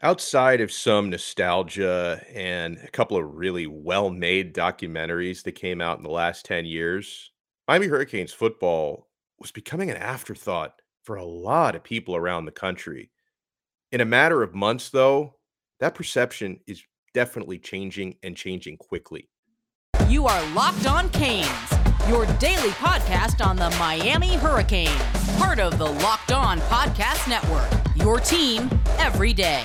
Outside of some nostalgia and a couple of really well-made documentaries that came out in the last 10 years, Miami Hurricanes football was becoming an afterthought for a lot of people around the country. In a matter of months, though, that perception is definitely changing and changing quickly. You are Locked On Canes, your daily podcast on the Miami Hurricanes, part of the Locked On Podcast Network. Your team every day.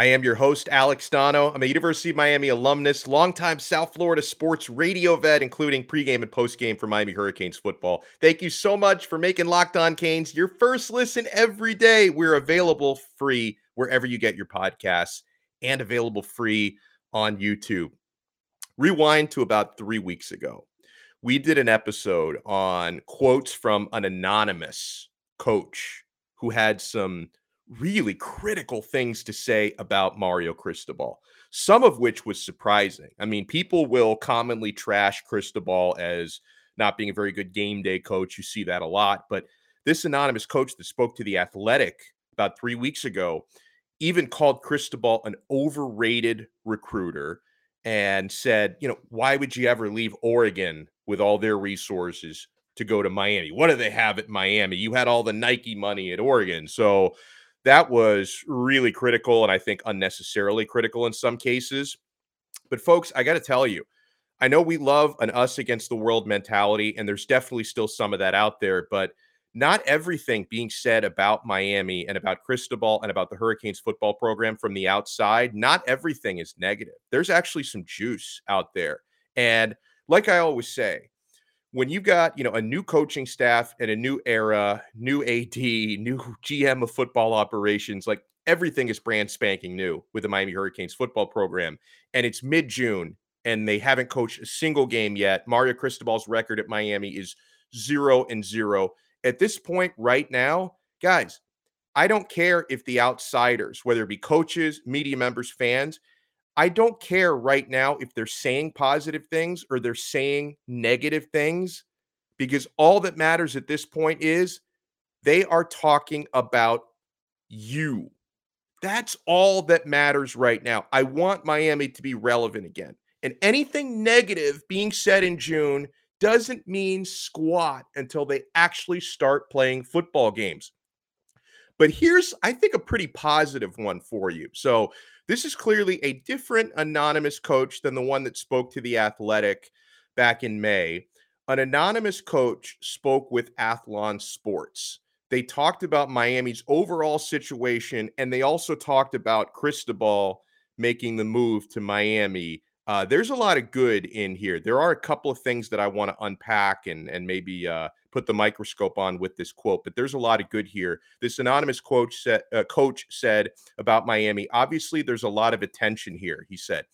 I am your host, Alex Donno. I'm a University of Miami alumnus, longtime South Florida sports radio vet, including pregame and postgame for Miami Hurricanes football. Thank you so much for making Locked On Canes your first listen every day. We're available free wherever you get your podcasts and available free on YouTube. Rewind to about three weeks ago. We did an episode on quotes from an anonymous coach who had some really critical things to say about Mario Cristobal, some of which was surprising. I mean, people will commonly trash Cristobal as not being a very good game day coach. You see that a lot. But this anonymous coach that spoke to The Athletic about three weeks ago even called Cristobal an overrated recruiter and said, you know, why would you ever leave Oregon with all their resources to go to Miami? What do they have at Miami? You had all the Nike money at Oregon. So, that was really critical and I think unnecessarily critical in some cases. But folks, I got to tell you, I know we love an us against the world mentality, and there's definitely still some of that out there, but not everything being said about Miami and about Cristobal and about the Hurricanes football program from the outside, not everything is negative. There's actually some juice out there. And like I always say, when you've got you know a new coaching staff and a new era, new AD, new GM of football operations, like everything is brand spanking new with the Miami Hurricanes football program, and it's mid June and they haven't coached a single game yet. Mario Cristobal's record at Miami is zero and zero at this point right now, guys. I don't care if the outsiders, whether it be coaches, media members, fans, I don't care right now if they're saying positive things or they're saying negative things because all that matters at this point is they are talking about you. That's all that matters right now. I want Miami to be relevant again. And anything negative being said in June doesn't mean squat until they actually start playing football games. But here's, I think, a pretty positive one for you. So, this is clearly a different anonymous coach than the one that spoke to the Athletic back in May. An anonymous coach spoke with Athlon Sports. They talked about Miami's overall situation, and they also talked about Cristobal making the move to Miami. Uh, there's a lot of good in here. There are a couple of things that I want to unpack and and maybe uh, put the microscope on with this quote, but there's a lot of good here. This anonymous coach said, uh, coach said about Miami. Obviously, there's a lot of attention here. He said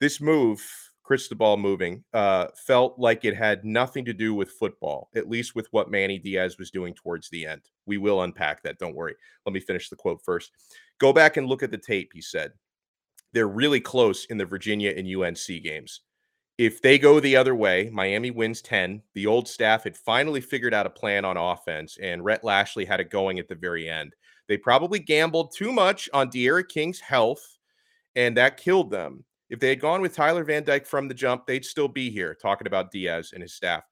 this move, Cristobal moving, uh, felt like it had nothing to do with football, at least with what Manny Diaz was doing towards the end. We will unpack that. Don't worry. Let me finish the quote first. Go back and look at the tape. He said they're really close in the Virginia and UNC games. If they go the other way, Miami wins 10. The old staff had finally figured out a plan on offense, and Rhett Lashlee had it going at the very end. They probably gambled too much on D'Eriq King's health, and that killed them. If they had gone with Tyler Van Dyke from the jump, they'd still be here talking about Diaz and his staff.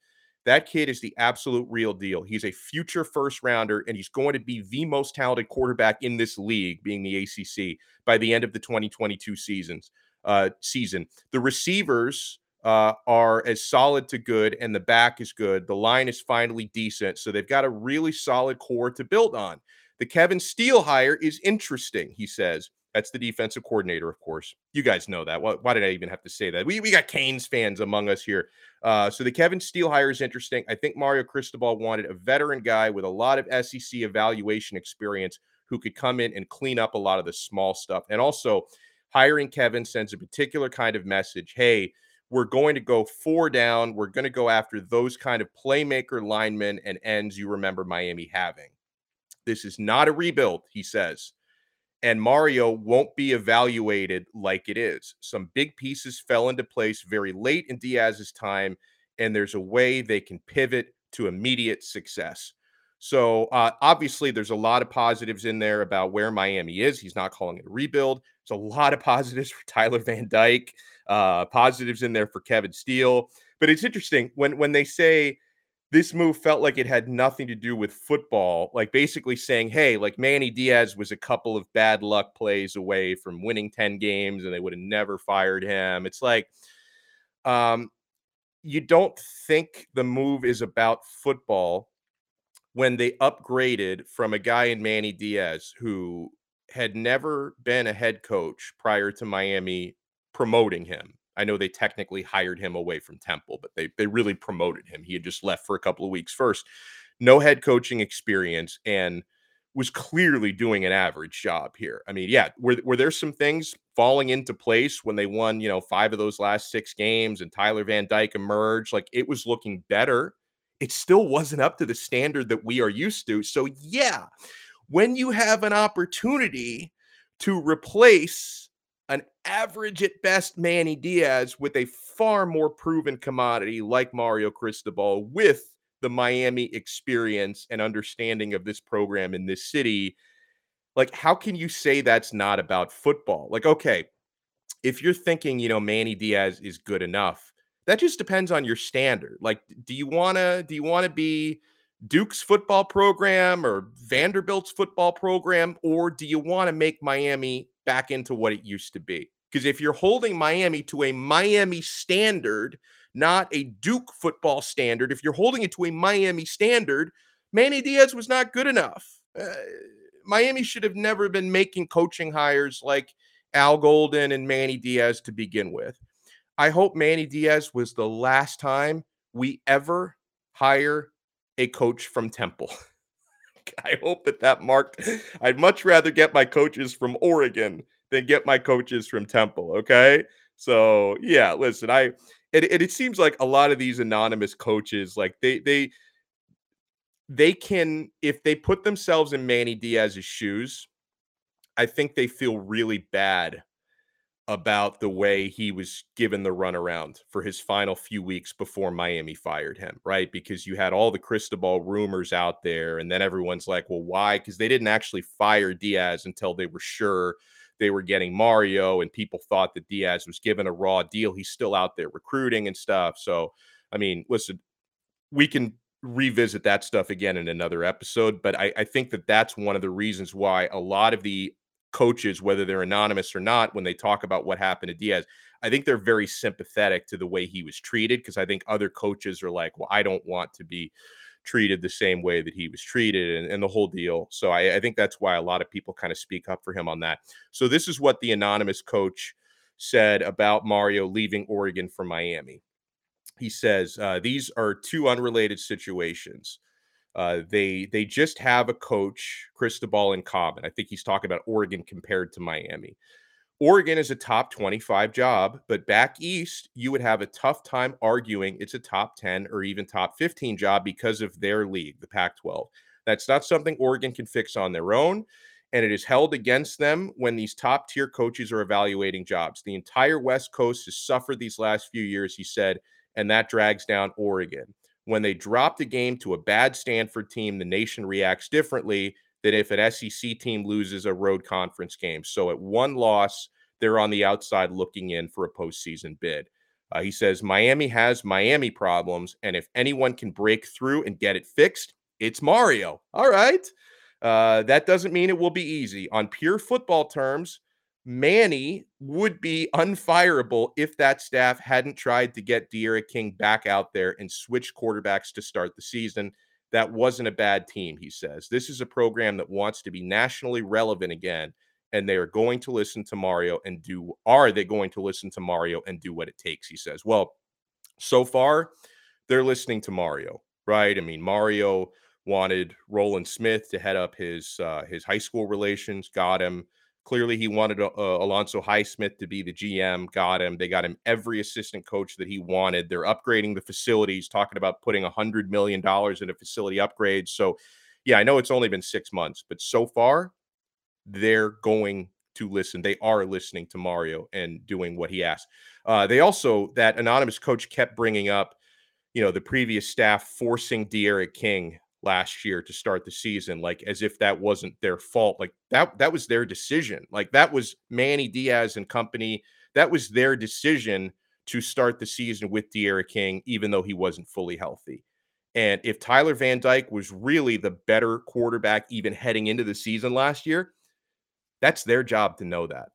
That kid is the absolute real deal. He's a future first rounder, and he's going to be the most talented quarterback in this league, being the ACC, by the end of the 2022 seasons. Uh, season. The receivers uh, are as solid to good, and the back is good. The line is finally decent, so they've got a really solid core to build on. The Kevin Steele hire is interesting, he says. That's the defensive coordinator, of course. You guys know that. Why, why did I even have to say that? We, we got Canes fans among us here. Uh, so the Kevin Steele hire is interesting. I think Mario Cristobal wanted a veteran guy with a lot of SEC evaluation experience who could come in and clean up a lot of the small stuff. And also, hiring Kevin sends a particular kind of message. Hey, we're going to go four down. We're going to go after those kind of playmaker linemen and ends you remember Miami having. This is not a rebuild, he says. And Mario won't be evaluated like it is. Some big pieces fell into place very late in Diaz's time, and there's a way they can pivot to immediate success. So uh, obviously, there's a lot of positives in there about where Miami is. He's not calling it a rebuild. There's a lot of positives for Tyler Van Dyke, uh, positives in there for Kevin Steele. But it's interesting when when they say this move felt like it had nothing to do with football, like basically saying, hey, like Manny Diaz was a couple of bad luck plays away from winning 10 games and they would have never fired him. It's like, um, you don't think the move is about football when they upgraded from a guy in Manny Diaz who had never been a head coach prior to Miami promoting him. I know they technically hired him away from Temple, but they they really promoted him. He had just left for a couple of weeks first. No head coaching experience and was clearly doing an average job here. I mean, yeah, were, were there some things falling into place when they won, you know, five of those last six games and Tyler Van Dyke emerged? Like it was looking better. It still wasn't up to the standard that we are used to. So, yeah, when you have an opportunity to replace an average at best Manny Diaz with a far more proven commodity like Mario Cristobal with the Miami experience and understanding of this program in this city, like how can you say that's not about football? Like, okay, if you're thinking, you know, Manny Diaz is good enough, that just depends on your standard. Like, do you wanna do you wanna be Duke's football program or Vanderbilt's football program, or do you want to make Miami back into what it used to be? Because if you're holding Miami to a Miami standard, not a Duke football standard, if you're holding it to a Miami standard, Manny Diaz was not good enough. Uh, Miami should have never been making coaching hires like Al Golden and Manny Diaz to begin with. I hope Manny Diaz was the last time we ever hire a coach from Temple. I hope that that marked. I'd much rather get my coaches from Oregon than get my coaches from Temple. Okay. So yeah, listen, I it, it, it seems like a lot of these anonymous coaches, like they they they can if they put themselves in Manny Diaz's shoes, I think they feel really bad about the way he was given the runaround for his final few weeks before Miami fired him, right? Because you had all the Cristobal rumors out there, and then everyone's like, well, why? Because they didn't actually fire Diaz until they were sure they were getting Mario, and people thought that Diaz was given a raw deal. He's still out there recruiting and stuff. So, I mean, listen, we can revisit that stuff again in another episode, but I, I think that that's one of the reasons why a lot of the coaches, whether they're anonymous or not, when they talk about what happened to Diaz, I think they're very sympathetic to the way he was treated because I think other coaches are like, well, I don't want to be treated the same way that he was treated and, and the whole deal. So I, I think that's why a lot of people kind of speak up for him on that. So this is what the anonymous coach said about Mario leaving Oregon for Miami. He says, uh, These are two unrelated situations. Uh, they they just have a coach, Cristobal, in common. I think he's talking about Oregon compared to Miami. Oregon is a top 25 job, but back east, you would have a tough time arguing it's a top 10 or even top 15 job because of their league, the Pac 12. That's not something Oregon can fix on their own. And it is held against them when these top tier coaches are evaluating jobs. The entire West Coast has suffered these last few years, he said, and that drags down Oregon when they drop the game to a bad Stanford team, the nation reacts differently than if an SEC team loses a road conference game. So at one loss, they're on the outside looking in for a postseason bid. Uh, he says Miami has Miami problems, and if anyone can break through and get it fixed, it's Mario. All right. Uh, that doesn't mean it will be easy. On pure football terms, Manny would be unfireable if that staff hadn't tried to get D'Eriq King back out there and switch quarterbacks to start the season. That wasn't a bad team, he says. This is a program that wants to be nationally relevant again, and they are going to listen to Mario and do. Are they going to listen to Mario and do what it takes? He says. Well, so far, they're listening to Mario, right? I mean, Mario wanted Roland Smith to head up his uh, his high school relations, got him. Clearly, he wanted uh, Alonzo Highsmith to be the GM. Got him. They got him every assistant coach that he wanted. They're upgrading the facilities, talking about putting a hundred million dollars into facility upgrades. So, yeah, I know it's only been six months, but so far, they're going to listen. They are listening to Mario and doing what he asked. Uh, they also that anonymous coach kept bringing up you know, the previous staff forcing D'Eriq King last year to start the season, like as if that wasn't their fault. Like that that was their decision. Like that was Manny Diaz and company. That was their decision to start the season with D'Eriq King, even though he wasn't fully healthy. And if Tyler Van Dyke was really the better quarterback, even heading into the season last year, that's their job to know that.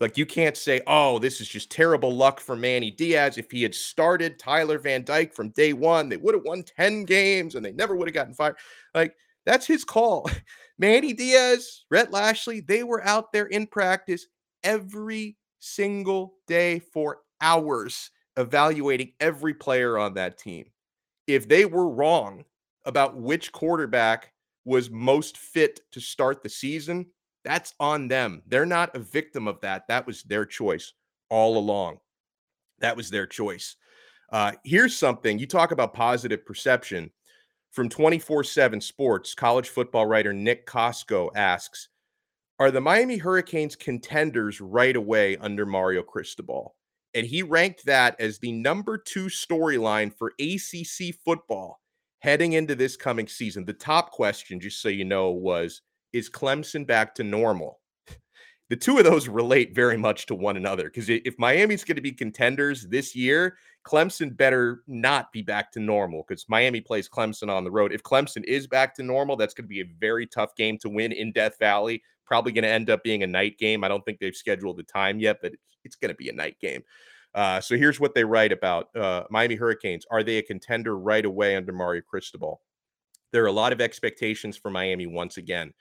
Like you can't say, "Oh, this is just terrible luck for Manny Diaz." If he had started Tyler Van Dyke from day one, they would have won 10 games and they never would have gotten fired. Like that's his call. Manny Diaz, Rhett Lashlee, they were out there in practice every single day for hours evaluating every player on that team. If they were wrong about which quarterback was most fit to start the season, that's on them. They're not a victim of that. That was their choice all along. That was their choice. Uh, here's something you talk about positive perception from 24 7 Sports. College football writer Nick Kosko asks Are the Miami Hurricanes contenders right away under Mario Cristobal? And he ranked that as the number two storyline for ACC football heading into this coming season. The top question, just so you know, was is Clemson back to normal? The two of those relate very much to one another because if Miami's going to be contenders this year, Clemson better not be back to normal because Miami plays Clemson on the road. If Clemson is back to normal, that's going to be a very tough game to win in Death Valley. Probably going to end up being a night game. I don't think they've scheduled the time yet, but it's going to be a night game. Uh, so here's what they write about uh, Miami Hurricanes. Are they a contender right away under Mario Cristobal? There are a lot of expectations for Miami once again.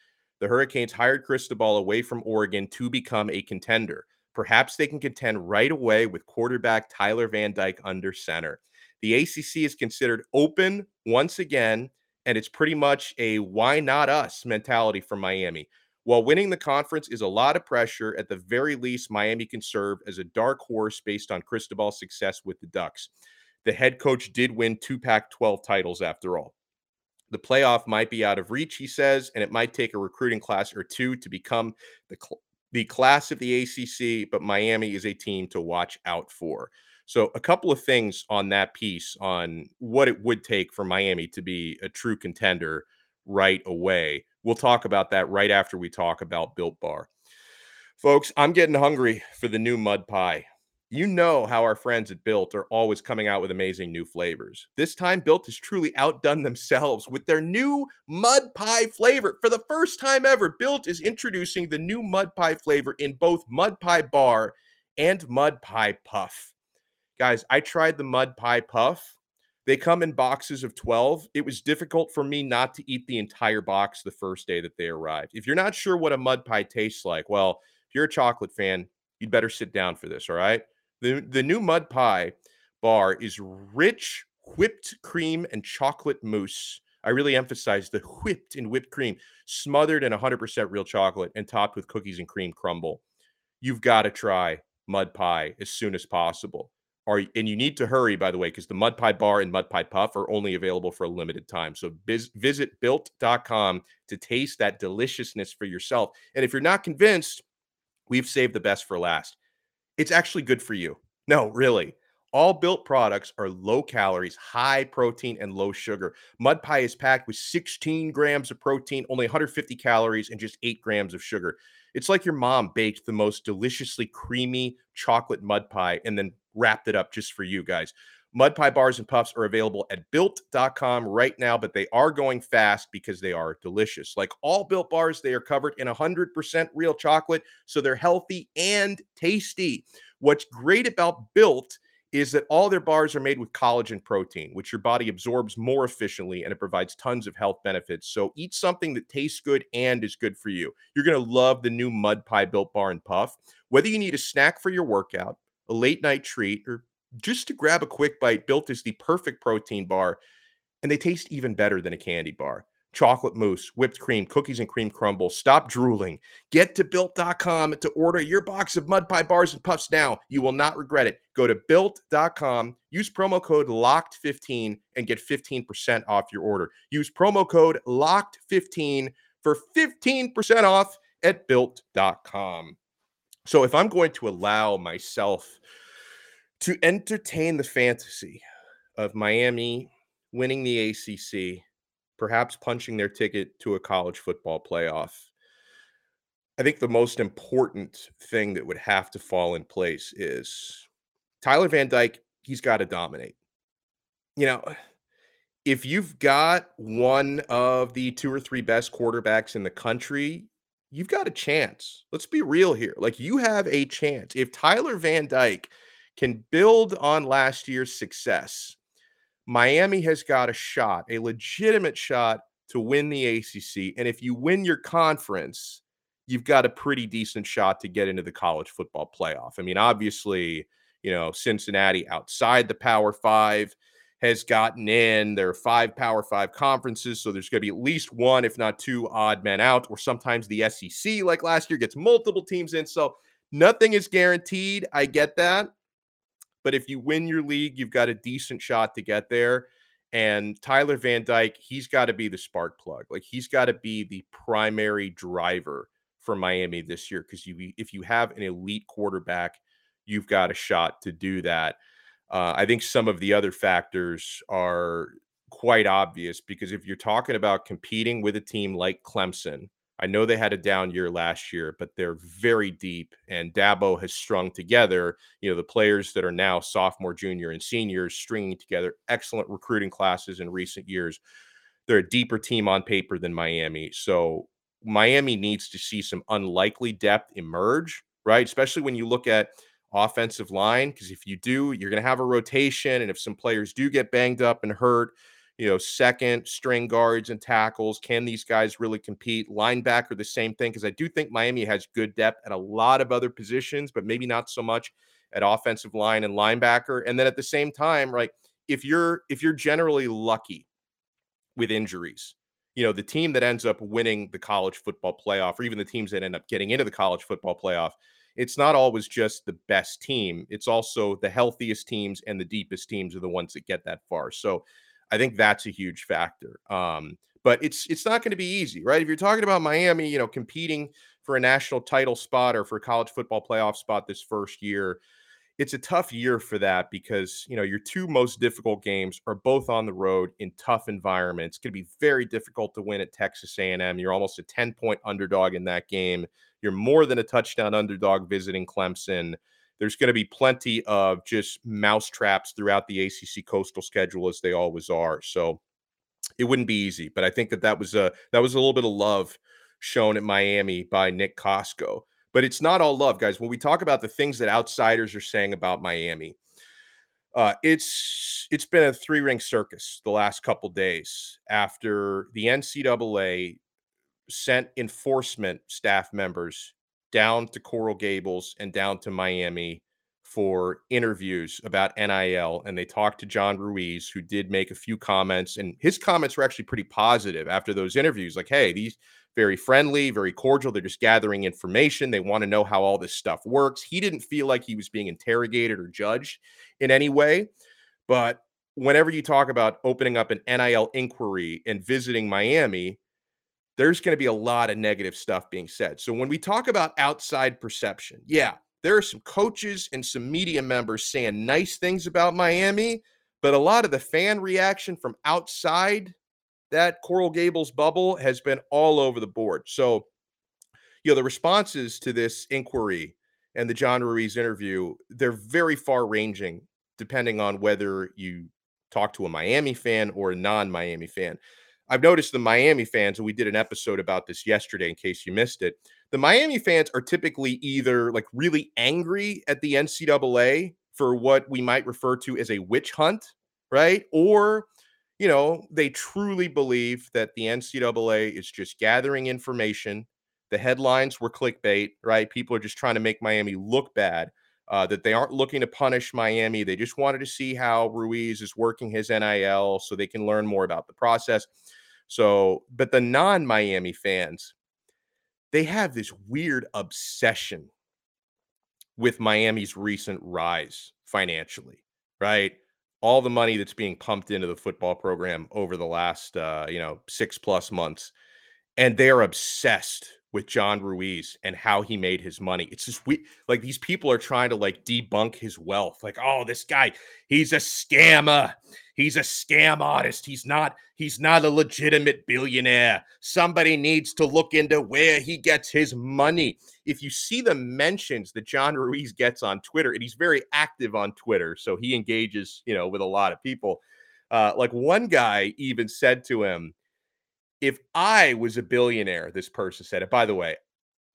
The Hurricanes hired Cristobal away from Oregon to become a contender. Perhaps they can contend right away with quarterback Tyler Van Dyke under center. The ACC is considered open once again, and it's pretty much a why not us mentality for Miami. While winning the conference is a lot of pressure, at the very least, Miami can serve as a dark horse based on Cristobal's success with the Ducks. The head coach did win two Pac 12 titles after all. The playoff might be out of reach, he says, and it might take a recruiting class or two to become the, cl- the class of the ACC, but Miami is a team to watch out for. So, a couple of things on that piece on what it would take for Miami to be a true contender right away. We'll talk about that right after we talk about Built Bar. Folks, I'm getting hungry for the new mud pie. You know how our friends at Built are always coming out with amazing new flavors. This time, Built has truly outdone themselves with their new mud pie flavor. For the first time ever, Built is introducing the new mud pie flavor in both mud pie bar and mud pie puff. Guys, I tried the mud pie puff. They come in boxes of 12. It was difficult for me not to eat the entire box the first day that they arrived. If you're not sure what a mud pie tastes like, well, if you're a chocolate fan, you'd better sit down for this, all right? The the new mud pie bar is rich whipped cream and chocolate mousse. I really emphasize the whipped and whipped cream, smothered in 100% real chocolate and topped with cookies and cream crumble. You've got to try mud pie as soon as possible. Are, and you need to hurry, by the way, because the Mud Pie Bar and Mud Pie Puff are only available for a limited time. So biz, visit built.com to taste that deliciousness for yourself. And if you're not convinced, we've saved the best for last it's actually good for you. No, really. All built products are low calories, high protein, and low sugar. Mud pie is packed with 16 grams of protein, only 150 calories, and just 8 grams of sugar. It's like your mom baked the most deliciously creamy chocolate mud pie and then wrapped it up just for you guys. Mud Pie bars and puffs are available at built.com right now, but they are going fast because they are delicious. Like all built bars, they are covered in 100% real chocolate, so they're healthy and tasty. What's great about built is that all their bars are made with collagen protein, which your body absorbs more efficiently and it provides tons of health benefits. So eat something that tastes good and is good for you. You're going to love the new Mud Pie Built Bar and Puff. Whether you need a snack for your workout, a late night treat, or just to grab a quick bite, built is the perfect protein bar, and they taste even better than a candy bar. Chocolate mousse, whipped cream, cookies and cream crumble. Stop drooling. Get to built.com to order your box of mud pie bars and puffs now. You will not regret it. Go to built.com, use promo code LOCKED15 and get 15% off your order. Use promo code LOCKED15 for 15% off at built.com. So if I'm going to allow myself to entertain the fantasy of Miami winning the ACC, perhaps punching their ticket to a college football playoff. I think the most important thing that would have to fall in place is Tyler Van Dyke, he's got to dominate. You know, if you've got one of the two or three best quarterbacks in the country, you've got a chance. Let's be real here. Like you have a chance. If Tyler Van Dyke can build on last year's success, Miami has got a shot, a legitimate shot to win the ACC. And if you win your conference, you've got a pretty decent shot to get into the college football playoff. I mean, obviously, you know, Cincinnati outside the Power Five has gotten in. There are five Power Five conferences, so there's going to be at least one, if not two, odd men out. Or sometimes the SEC, like last year, gets multiple teams in. So nothing is guaranteed. I get that. But if you win your league, you've got a decent shot to get there. And Tyler Van Dyke, he's got to be the spark plug. Like he's got to be the primary driver for Miami this year because you if you have an elite quarterback, you've got a shot to do that. Uh, I think some of the other factors are quite obvious because if you're talking about competing with a team like Clemson, I know they had a down year last year, but they're very deep, and Dabo has strung together. You know the players that are now sophomore, junior, and seniors stringing together excellent recruiting classes in recent years. They're a deeper team on paper than Miami, so Miami needs to see some unlikely depth emerge, right? Especially when you look at offensive line, because if you do, you're going to have a rotation. And if some players do get banged up and hurt, you know, second string guards and tackles, can these guys really compete? Linebacker, the same thing, because I do think Miami has good depth at a lot of other positions, but maybe not so much at offensive line and linebacker. And then at the same time, right, if you're if you're generally lucky with injuries, you know, the team that ends up winning the college football playoff, or even the teams that end up getting into the college football playoff, it's not always just the best team. It's also the healthiest teams and the deepest teams are the ones that get that far. So I think that's a huge factor. Um, but it's it's not going to be easy, right? If you're talking about Miami, you know, competing for a national title spot or for a college football playoff spot this first year, it's a tough year for that because you know your two most difficult games are both on the road in tough environments. It's going to be very difficult to win at Texas A&M. You're almost a 10 point underdog in that game. You're more than a touchdown underdog visiting Clemson. There's going to be plenty of just mouse traps throughout the ACC coastal schedule as they always are. So it wouldn't be easy, but I think that that was a that was a little bit of love shown at Miami by Nick Kosko. But it's not all love, guys. When we talk about the things that outsiders are saying about Miami, uh, it's it's been a three ring circus the last couple days after the NCAA sent enforcement staff members down to Coral Gables and down to Miami for interviews about NIL. And they talked to John Ruiz, who did make a few comments, and his comments were actually pretty positive after those interviews. Like, hey, these very friendly, very cordial. They're just gathering information. They want to know how all this stuff works. He didn't feel like he was being interrogated or judged in any way. But whenever you talk about opening up an NIL inquiry and visiting Miami, there's going to be a lot of negative stuff being said. So when we talk about outside perception, yeah, there are some coaches and some media members saying nice things about Miami, but a lot of the fan reaction from outside that Coral Gables bubble has been all over the board. So, you know, the responses to this inquiry and the John Ruiz interview, they're very far ranging depending on whether you talk to a Miami fan or a non Miami fan. I've noticed the Miami fans, and we did an episode about this yesterday in case you missed it. The Miami fans are typically either like really angry at the NCAA for what we might refer to as a witch hunt, right? Or you know, they truly believe that the NCAA is just gathering information. The headlines were clickbait, right? People are just trying to make Miami look bad. Uh, that they aren't looking to punish Miami. They just wanted to see how Ruiz is working his NIL so they can learn more about the process. So, but the non Miami fans, they have this weird obsession with Miami's recent rise financially, right? all the money that's being pumped into the football program over the last uh, you know six plus months, and they are obsessed with John Ruiz and how he made his money. It's just we like these people are trying to like debunk his wealth. Like, oh, this guy, he's a scammer. He's a scam artist. He's not he's not a legitimate billionaire. Somebody needs to look into where he gets his money. If you see the mentions that John Ruiz gets on Twitter, and he's very active on Twitter, so he engages, you know, with a lot of people. Uh, like one guy even said to him, if I was a billionaire, this person said it. By the way,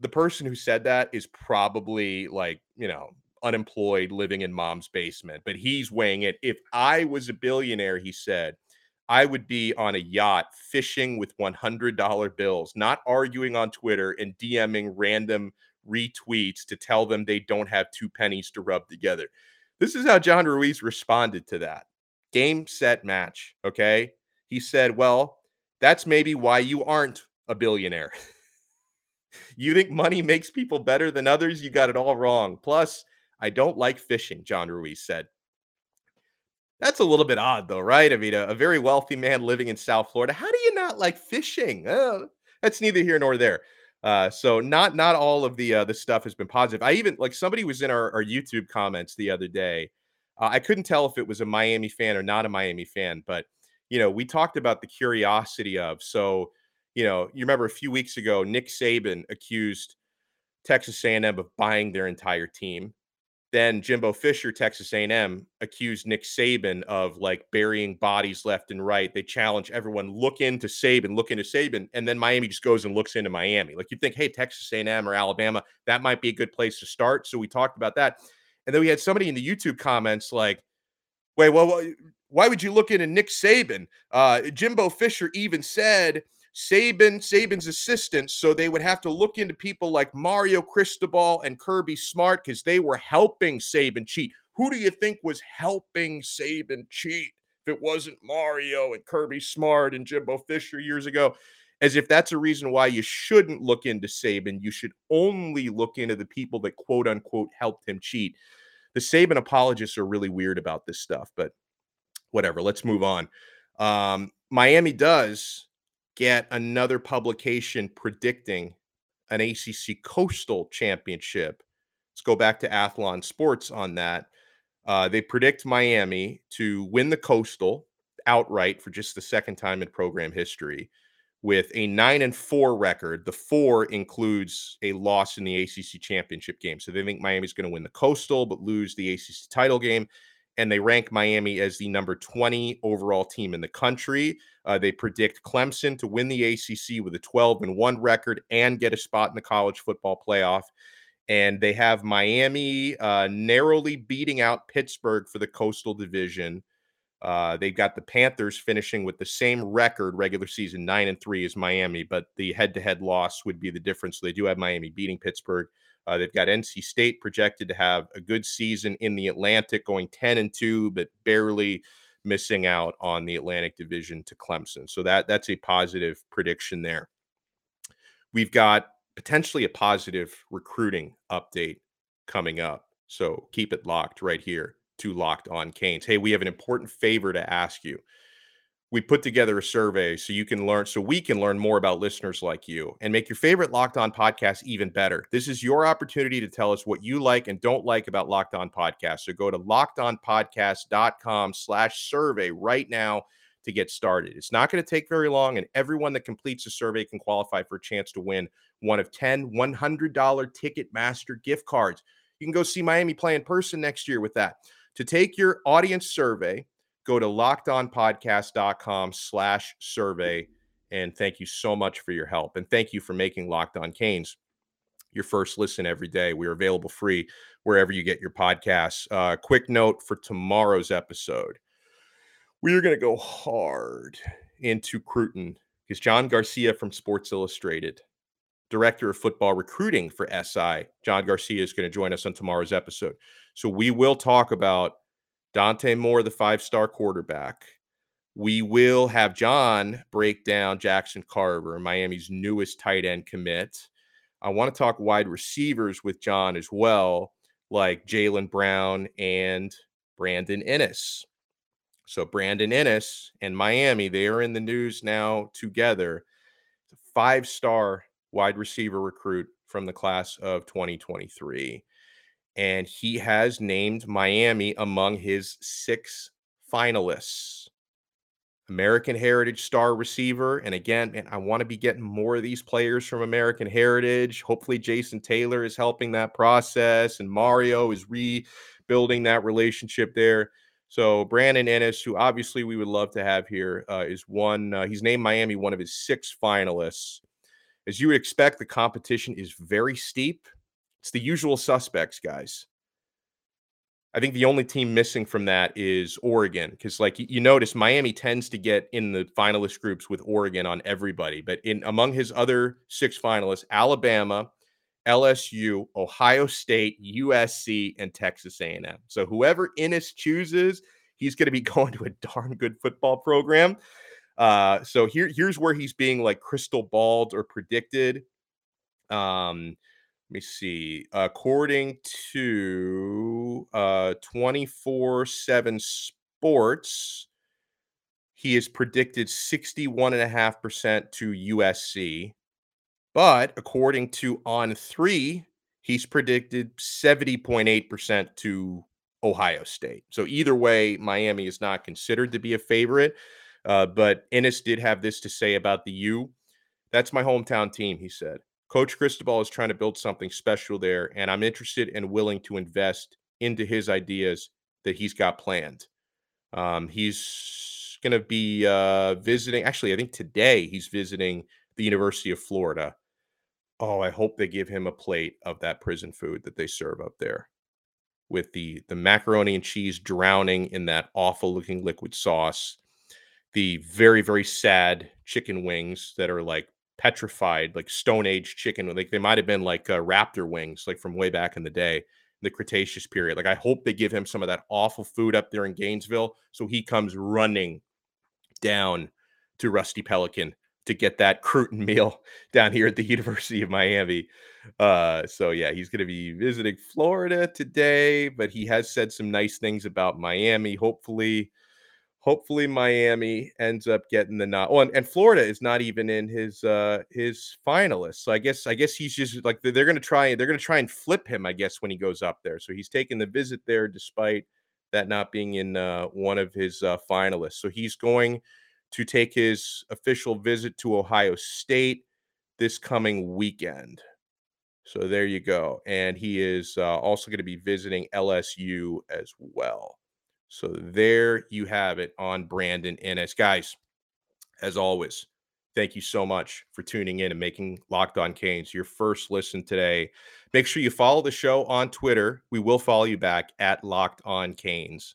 the person who said that is probably like, you know, unemployed living in mom's basement, but he's weighing it. If I was a billionaire, he said, I would be on a yacht fishing with $100 bills, not arguing on Twitter and DMing random retweets to tell them they don't have two pennies to rub together. This is how John Ruiz responded to that. Game, set, match. Okay. He said, Well, that's maybe why you aren't a billionaire. you think money makes people better than others? You got it all wrong. Plus, I don't like fishing, John Ruiz said. That's a little bit odd, though, right? I mean, a, a very wealthy man living in South Florida. How do you not like fishing? Uh, that's neither here nor there. Uh, so not not all of the uh, the stuff has been positive. I even like somebody was in our, our YouTube comments the other day. Uh, I couldn't tell if it was a Miami fan or not a Miami fan, but you know, we talked about the curiosity of. So, you know, you remember a few weeks ago, Nick Saban accused Texas A&M of buying their entire team. Then Jimbo Fisher, Texas A&M, accused Nick Saban of like burying bodies left and right. They challenge everyone, look into Saban, look into Saban, and then Miami just goes and looks into Miami. Like you think, hey, Texas A&M or Alabama, that might be a good place to start. So we talked about that, and then we had somebody in the YouTube comments like, wait, well, why would you look into Nick Saban? Uh, Jimbo Fisher even said Saban, Saban's assistants, so they would have to look into people like Mario Cristobal and Kirby Smart because they were helping Saban cheat. Who do you think was helping Saban cheat? If it wasn't Mario and Kirby Smart and Jimbo Fisher years ago, as if that's a reason why you shouldn't look into Saban. You should only look into the people that quote unquote helped him cheat. The Saban apologists are really weird about this stuff, but whatever. Let's move on. Um, Miami does get another publication predicting an ACC Coastal Championship. Let's go back to Athlon Sports on that. Uh, they predict Miami to win the Coastal outright for just the second time in program history with a nine and four record. The four includes a loss in the ACC championship game. So they think Miami's going to win the Coastal, but lose the ACC title game and they rank Miami as the number 20 overall team in the country. Uh, they predict Clemson to win the ACC with a 12 and 1 record and get a spot in the college football playoff. And they have Miami uh, narrowly beating out Pittsburgh for the Coastal Division. Uh, they've got the Panthers finishing with the same record, regular season nine and three as Miami, but the head-to-head loss would be the difference. So they do have Miami beating Pittsburgh. Uh, they've got NC State projected to have a good season in the Atlantic, going 10 and 2, but barely missing out on the Atlantic Division to Clemson. So that that's a positive prediction there. We've got potentially a positive recruiting update coming up. So keep it locked right here to Locked On Canes. Hey, we have an important favor to ask you we put together a survey so you can learn so we can learn more about listeners like you and make your favorite locked on podcast even better. This is your opportunity to tell us what you like and don't like about locked on podcast so go to lockedonpodcast.com slash survey right now to get started. It's not going to take very long and everyone that completes the survey can qualify for a chance to win one of 10 $100 ticketmaster gift cards. You can go see miami play in person next year with that. To take your audience survey go to lockedonpodcast.com slash survey. And thank you so much for your help. And thank you for making Locked On Canes your first listen every day. We are available free wherever you get your podcasts. Uh, quick note for tomorrow's episode we are going to go hard into Cruton because John Garcia from Sports Illustrated, director of football recruiting for SI, John Garcia is going to join us on tomorrow's episode. So we will talk about Dante Moore, the five star quarterback. We will have John break down Jackson Carver, Miami's newest tight end commit. I want to talk wide receivers with John as well, like Jalen Brown and Brandon Inniss. So, Brandon Inniss and Miami, they are in the news now together. Five star wide receiver recruit from the class of 2023. And he has named Miami among his six finalists. American Heritage star receiver. And again, man, I want to be getting more of these players from American Heritage. Hopefully, Jason Taylor is helping that process and Mario is rebuilding that relationship there. So, Brandon Inniss, who obviously we would love to have here, uh, is one. Uh, he's named Miami one of his six finalists. As you would expect, the competition is very steep. It's the usual suspects, guys. I think the only team missing from that is Oregon because, like you notice, Miami tends to get in the finalist groups with Oregon on everybody. But in among his other six finalists, Alabama, LSU, Ohio State, USC, and Texas A&M. So whoever Inniss chooses, he's going to be going to a darn good football program. Uh, so here, here's where he's being like crystal balled or predicted. Um, let me see. According to uh 24/7 Sports, he is predicted 61.5% to USC. But according to On3, he's predicted 70.8% to Ohio State. So either way, Miami is not considered to be a favorite. Uh, but Inniss did have this to say about the U. That's my hometown team, he said. Coach Cristobal is trying to build something special there, and I'm interested and willing to invest into his ideas that he's got planned. Um, he's going to be uh, visiting. Actually, I think today he's visiting the University of Florida. Oh, I hope they give him a plate of that prison food that they serve up there, with the the macaroni and cheese drowning in that awful looking liquid sauce. The very very sad chicken wings that are like petrified, like Stone Age chicken. Like they might have been like uh, raptor wings, like from way back in the day, the Cretaceous period. Like I hope they give him some of that awful food up there in Gainesville, so he comes running down to Rusty Pelican to get that crouton meal down here at the University of Miami. Uh, so yeah, he's going to be visiting Florida today, but he has said some nice things about Miami. Hopefully, hopefully Miami ends up getting the nod. Oh, and, and, Florida is not even in his uh his finalists. So I guess I guess he's just like they're gonna try they're gonna try and flip him, I guess, when he goes up there. So he's taking the visit there despite that not being in uh, one of his uh, finalists. So he's going to take his official visit to Ohio State this coming weekend. So there you go. And he is uh, also going to be visiting LSU as well. So there you have it on Brandon Inniss. Guys, as always, thank you so much for tuning in and making Locked On Canes your first listen today. Make sure you follow the show on Twitter. We will follow you back at Locked On Canes.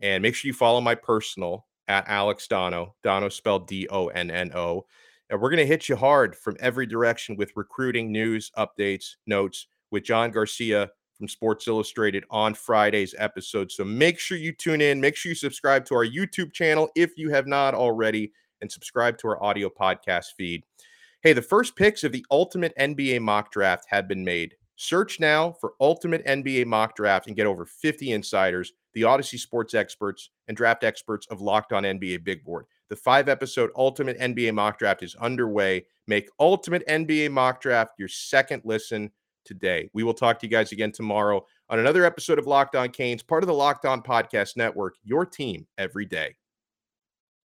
And make sure you follow my personal at Alex Donno, Donno spelled D O N N O. And we're going to hit you hard from every direction with recruiting news, updates, notes with John Garcia from Sports Illustrated on Friday's episode. So make sure you tune in. Make sure you subscribe to our YouTube channel if you have not already, and subscribe to our audio podcast feed. Hey, the first picks of the Ultimate NBA mock draft have been made. Search now for Ultimate NBA mock draft and get over 50 insiders, the Odyssey sports experts, and draft experts of Locked On NBA Big Board. The five episode Ultimate NBA mock draft is underway. Make Ultimate NBA mock draft your second listen today. We will talk to you guys again tomorrow on another episode of Locked On Canes, part of the Locked On Podcast Network, your team every day.